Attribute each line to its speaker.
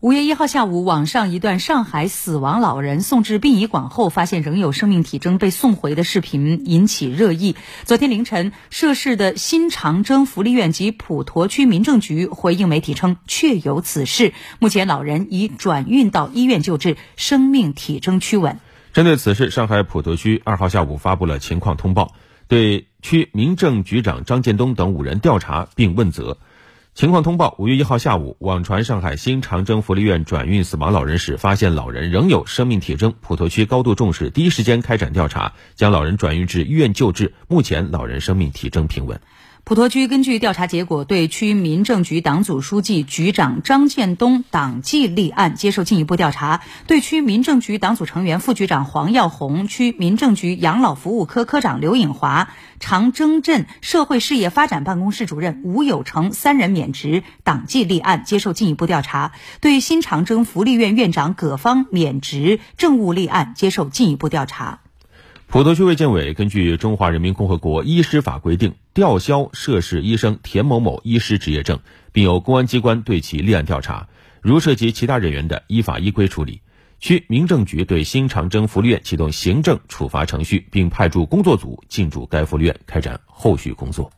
Speaker 1: 五月一号下午，网上一段上海死亡老人送至殡仪馆后，发现仍有生命体征被送回的视频引起热议。昨天凌晨，涉事的新长征福利院及普陀区民政局回应媒体称，确有此事。目前，老人已转运到医院救治，生命体征趋稳。
Speaker 2: 针对此事，上海普陀区二号下午发布了情况通报，对区民政局长张建东等五人调查并问责。情况通报：五月一号下午，网传上海新长征福利院转运死亡老人时，发现老人仍有生命体征。普陀区高度重视，第一时间开展调查，将老人转运至医院救治。目前，老人生命体征平稳。
Speaker 1: 普陀区根据调查结果，对区民政局党组书记、局长张建东党纪立案，接受进一步调查；对区民政局党组成员、副局长黄耀红、区民政局养老服务科科长刘颖华、长征镇社会事业发展办公室主任吴有成三人免职，党纪立案，接受进一步调查；对新长征福利院院长葛芳免职，政务立案，接受进一步调查。
Speaker 2: 普陀区卫健委根据《中华人民共和国医师法》规定，吊销涉事医生田某某医师执业证，并由公安机关对其立案调查。如涉及其他人员的，依法依规处理。区民政局对新长征福利院启动行政处罚程序，并派驻工作组进驻该福利院开展后续工作。